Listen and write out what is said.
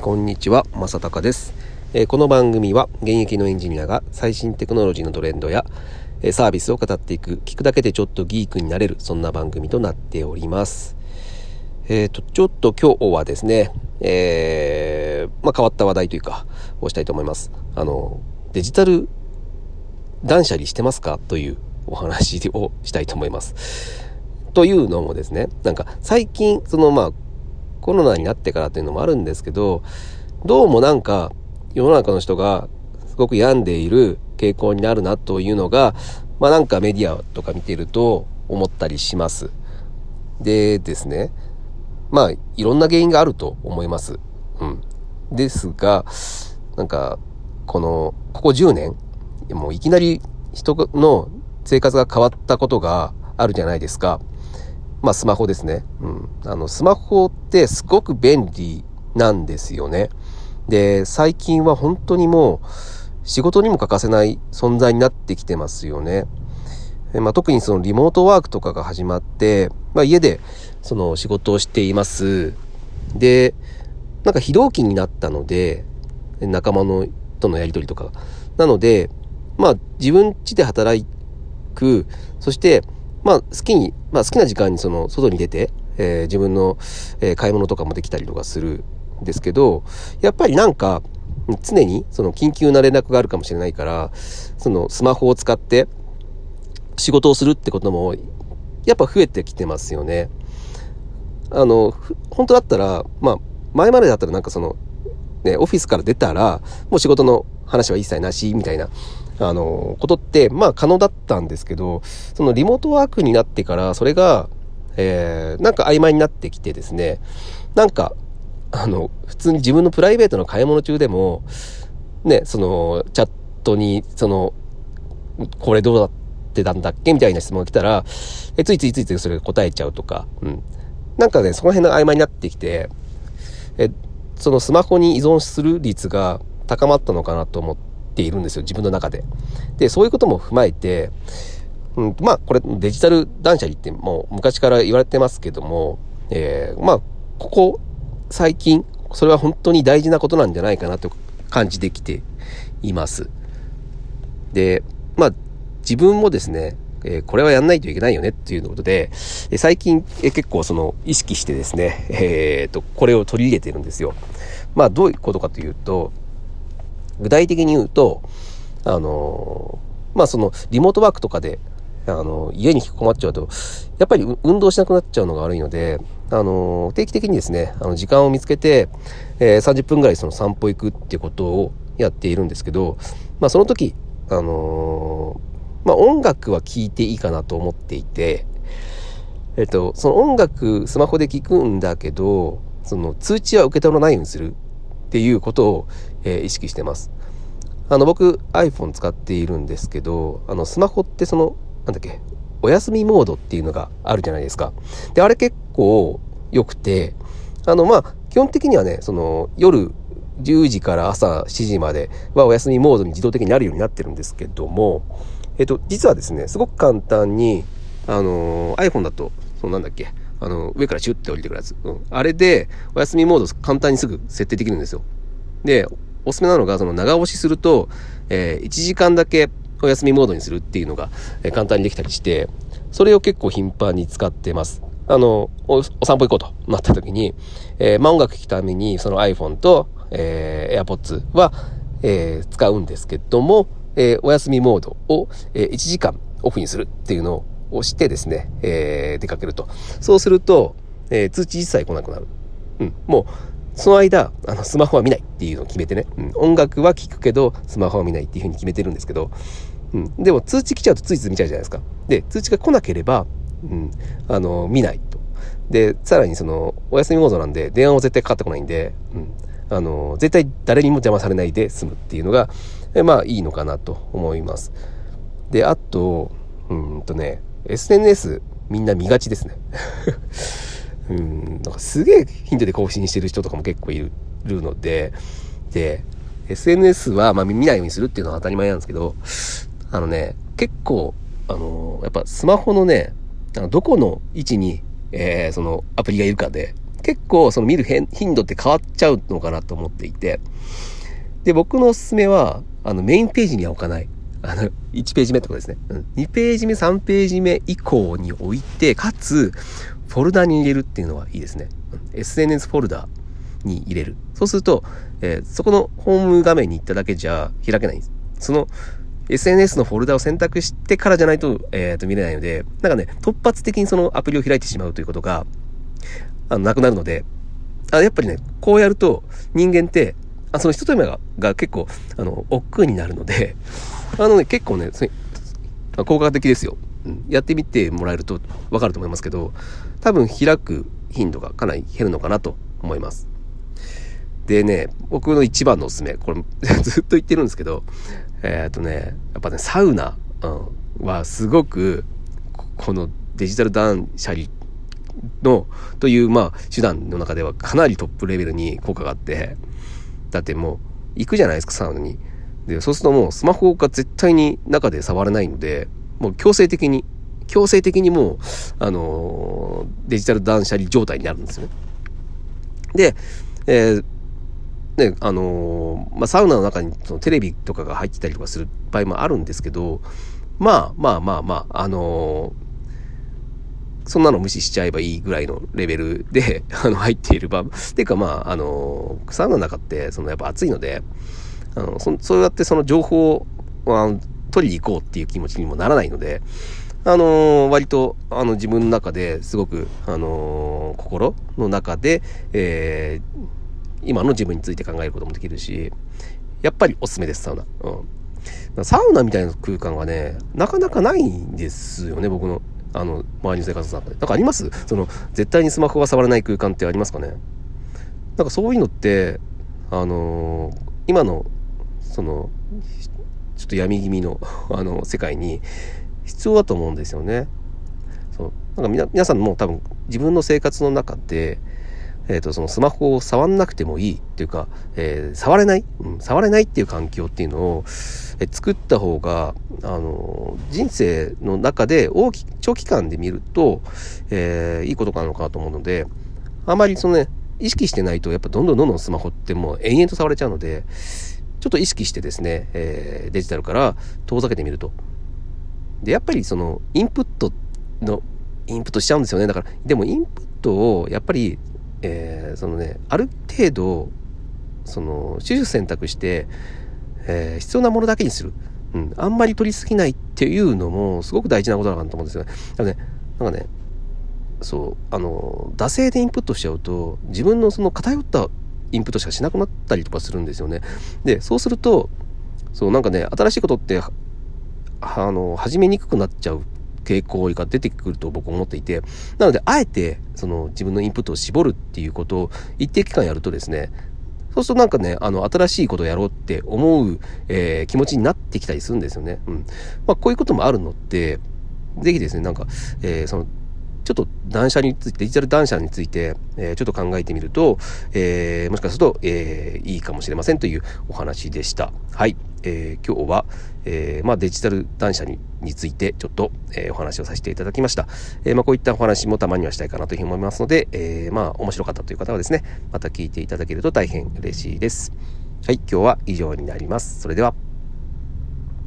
こんにちは、まさたかです、えー、この番組は現役のエンジニアが最新テクノロジーのトレンドや、えサービスを語っていく、聞くだけでちょっとギークになれる、そんな番組となっております。えっ、ー、と、ちょっと今日はですね、えー、まあ、変わった話題というか、をしたいと思います。あの、デジタル断捨離してますか？というお話をしたいと思います。というのもですね、なんか最近、そのまあ、コロナになってからっていうのもあるんですけど、どうもなんか世の中の人がすごく病んでいる傾向になるなというのが、まあなんかメディアとか見てると思ったりします。でですね、まあいろんな原因があると思います。うん。ですが、なんか、この、ここ10年、もういきなり人の生活が変わったことがあるじゃないですか。まあスマホですね。うん。あの、スマホってすごく便利なんですよね。で、最近は本当にもう仕事にも欠かせない存在になってきてますよね。まあ、特にそのリモートワークとかが始まって、まあ、家でその仕事をしています。で、なんか非同期になったので、仲間のとのやりとりとか。なので、まあ自分家で働く、そしてまあ好きに、まあ好きな時間にその外に出て、えー、自分の、えー、買い物とかもできたりとかするんですけど、やっぱりなんか常にその緊急な連絡があるかもしれないから、そのスマホを使って仕事をするってこともやっぱ増えてきてますよね。あの、本当だったら、まあ前までだったらなんかその、ね、オフィスから出たら、もう仕事の話は一切なし、みたいなあの、ことって、まあ可能だったんですけど、そのリモートワークになってから、それが、えー、なんか曖昧になってきてですね、なんか、あの、普通に自分のプライベートの買い物中でも、ね、その、チャットに、その、これどうだってたんだっけ？みたいな質問が来たら、え、ついついついついそれ答えちゃうとか、うん。なんかね、その辺の曖昧になってきて、え、そのスマホに依存する率が高まったのかなと思って、っているんですよ、自分の中で。で、そういうことも踏まえて、うん、まあ、これデジタル断捨離ってもう昔から言われてますけども、えー、まあ、ここ最近、それは本当に大事なことなんじゃないかなと感じてきています。で、まあ、自分もですね、えー、これはやんないといけないよねっていうことで、え最近、えー、結構その意識してですね、えっ、と、これを取り入れてるんですよ。まあ、どういうことかというと、具体的に言うと、あのまあそのリモートワークとかで、あの家に引きこもっちゃうと、やっぱり運動しなくなっちゃうのが悪いので、あの定期的にですね、あの時間を見つけて、えー、30分ぐらいその散歩行くっていうことをやっているんですけど、まあその時、あのまあ音楽は聴いていいかなと思っていて、えっと、その音楽スマホで聴くんだけど、その通知は受け取らないようにする。っていうことを、えー、意識してます。あの、僕 iPhone 使っているんですけど、あの、スマホってその、なんだっけ、お休みモードっていうのがあるじゃないですか。で、あれ結構良くて、あの、まあ、基本的にはね、その、夜10時から朝7時まではお休みモードに自動的になるようになってるんですけども、えっと、実はですね、すごく簡単に、あの iPhone だと、そのなんだっけ、あの、上からシュッて降りてくるやつ。うん。あれで、お休みモード簡単にすぐ設定できるんですよ。で、おすすめなのが、その長押しすると、えー、1時間だけお休みモードにするっていうのが、えー、簡単にできたりして、それを結構頻繁に使ってます。あの、お散歩行こうとなった時に、えー、まあ、音楽聴くために、その iPhone と、えー、AirPods は、えー、使うんですけども、えー、お休みモードを、えー、1時間オフにするっていうのを押してですね、えー、出かけると。そうすると、えー、通知一切来なくなる。うん。もう、その間、あの、スマホは見ないっていうのを決めてね。うん。音楽は聴くけど、スマホは見ないっていうふうに決めてるんですけど、うん。でも、通知来ちゃうとついつい見ちゃうじゃないですか。で、通知が来なければ、うん。あの、見ないと。で、さらにその、お休みモードなんで、電話も絶対かかってこないんで、うん。あの、絶対誰にも邪魔されないで済むっていうのが、えまあ、いいのかなと思います。で、あと、うんとね、SNS みんな見がちですね。うん、なんかすげえヒントで更新してる人とかも結構いるので、で、SNS はまあ見ないようにするっていうのは当たり前なんですけど、あのね、結構、あのやっぱスマホのね、あのどこの位置に、えー、そのアプリがいるかで、結構その見る頻度って変わっちゃうのかなと思っていて、で、僕のおすすめは、あの、メインページには置かない。あの、1ページ目ってことですね。うん。2ページ目、3ページ目以降に置いて、かつ、フォルダに入れるっていうのはいいですね。うん、SNS フォルダに入れる。そうすると、えー、そこのホーム画面に行っただけじゃ開けないんです。その SNS のフォルダを選択してからじゃないと、えっ、ー、と見れないので、なんかね、突発的にそのアプリを開いてしまうということが、あの、なくなるので、あやっぱりね、こうやると人間って、あその一手間がが結構、あの、億劫になるので、あのね、結構ね、効果的ですよ。うん、やってみてもらえるとわかると思いますけど、多分開く頻度がかなり減るのかなと思います。でね、僕の一番のおすすめ、これ ずっと言ってるんですけど、えー、っとね、やっぱね、サウナ、うん、はすごく、このデジタル断捨離の、という、まあ、手段の中ではかなりトップレベルに効果があって、だってもう、行くじゃないですか、サウナに。で、そうするともうスマホが絶対に中で触れないので、もう強制的に、強制的にもう、あの、デジタル断捨離状態になるんですよね。で、えーね、あのー、まあ、サウナの中にそのテレビとかが入ってたりとかする場合もあるんですけど、まあまあまあまあ、あのー、そんなの無視しちゃえばいいぐらいのレベルで、あの、入っている場、っていうかまあ、あのー、サウナの中って、そのやっぱ暑いので、あのそそうやってその情報を取りに行こうっていう気持ちにもならないので、あのー、割と、あの、自分の中ですごく、あのー、心の中で、えー、今の自分について考えることもできるし、やっぱりおすすめです、サウナ。うん。サウナみたいな空間がね、なかなかないんですよね、僕の、あの、周りの生活の中で。なんかあります？その、絶対にスマホが触らない空間ってありますかね？なんかそういうのって、あのー、今の、その、ちょっと闇気味の あの、世界に必要だと思うんですよね。そう。なんか皆さんも多分自分の生活の中で、え、ー、と、そのスマホを触んなくてもいいっていうか、えー、触れない、うん、触れないっていう環境っていうのを、えー、作った方が、あの人生の中で大き、長期間で見ると、えいいことなのかと思うので、あまりそのね、意識してないと、やっぱどんどんどんどんスマホってもう延々と触れちゃうので、ちょっと意識してですね、えデジタルから遠ざけてみると。で、やっぱりその、インプットの、インプットしちゃうんですよね。だから、でもインプットを、やっぱりえー、そのねある程度その手術選択して、えー、必要なものだけにする、うん、あんまり取りすぎないっていうのもすごく大事なことだなと思うんですよね。だからねなんかねそうあの惰性でインプットしちゃうと自分のその偏ったインプットしかしなくなったりとかするんですよね。でそうするとそうなんかね新しいことってあの始めにくくなっちゃう傾向が出てくると僕思っていて、なので、あえて、その自分のインプットを絞るっていうことを一定期間やるとですね、そうするとなんかね、あの、新しいことをやろうって思う、えー、気持ちになってきたりするんですよね。うん。まあ、こういうこともあるのって、ぜひですね、なんか、えー、その、ちょっと断捨について、デジタル断捨について、えー、ちょっと考えてみると、えー、もしかすると、えー、いいかもしれませんというお話でした。はい。えー、今日は、えー、まあ、デジタル断捨にについてちょっと、えー、お話をさせていただきました。え、まあ、こういったお話もたまにはしたいかなというふうに思いますので、え、まあ、面白かったという方はですね、また聞いていただけると大変嬉しいです。はい、今日は以上になります。それでは。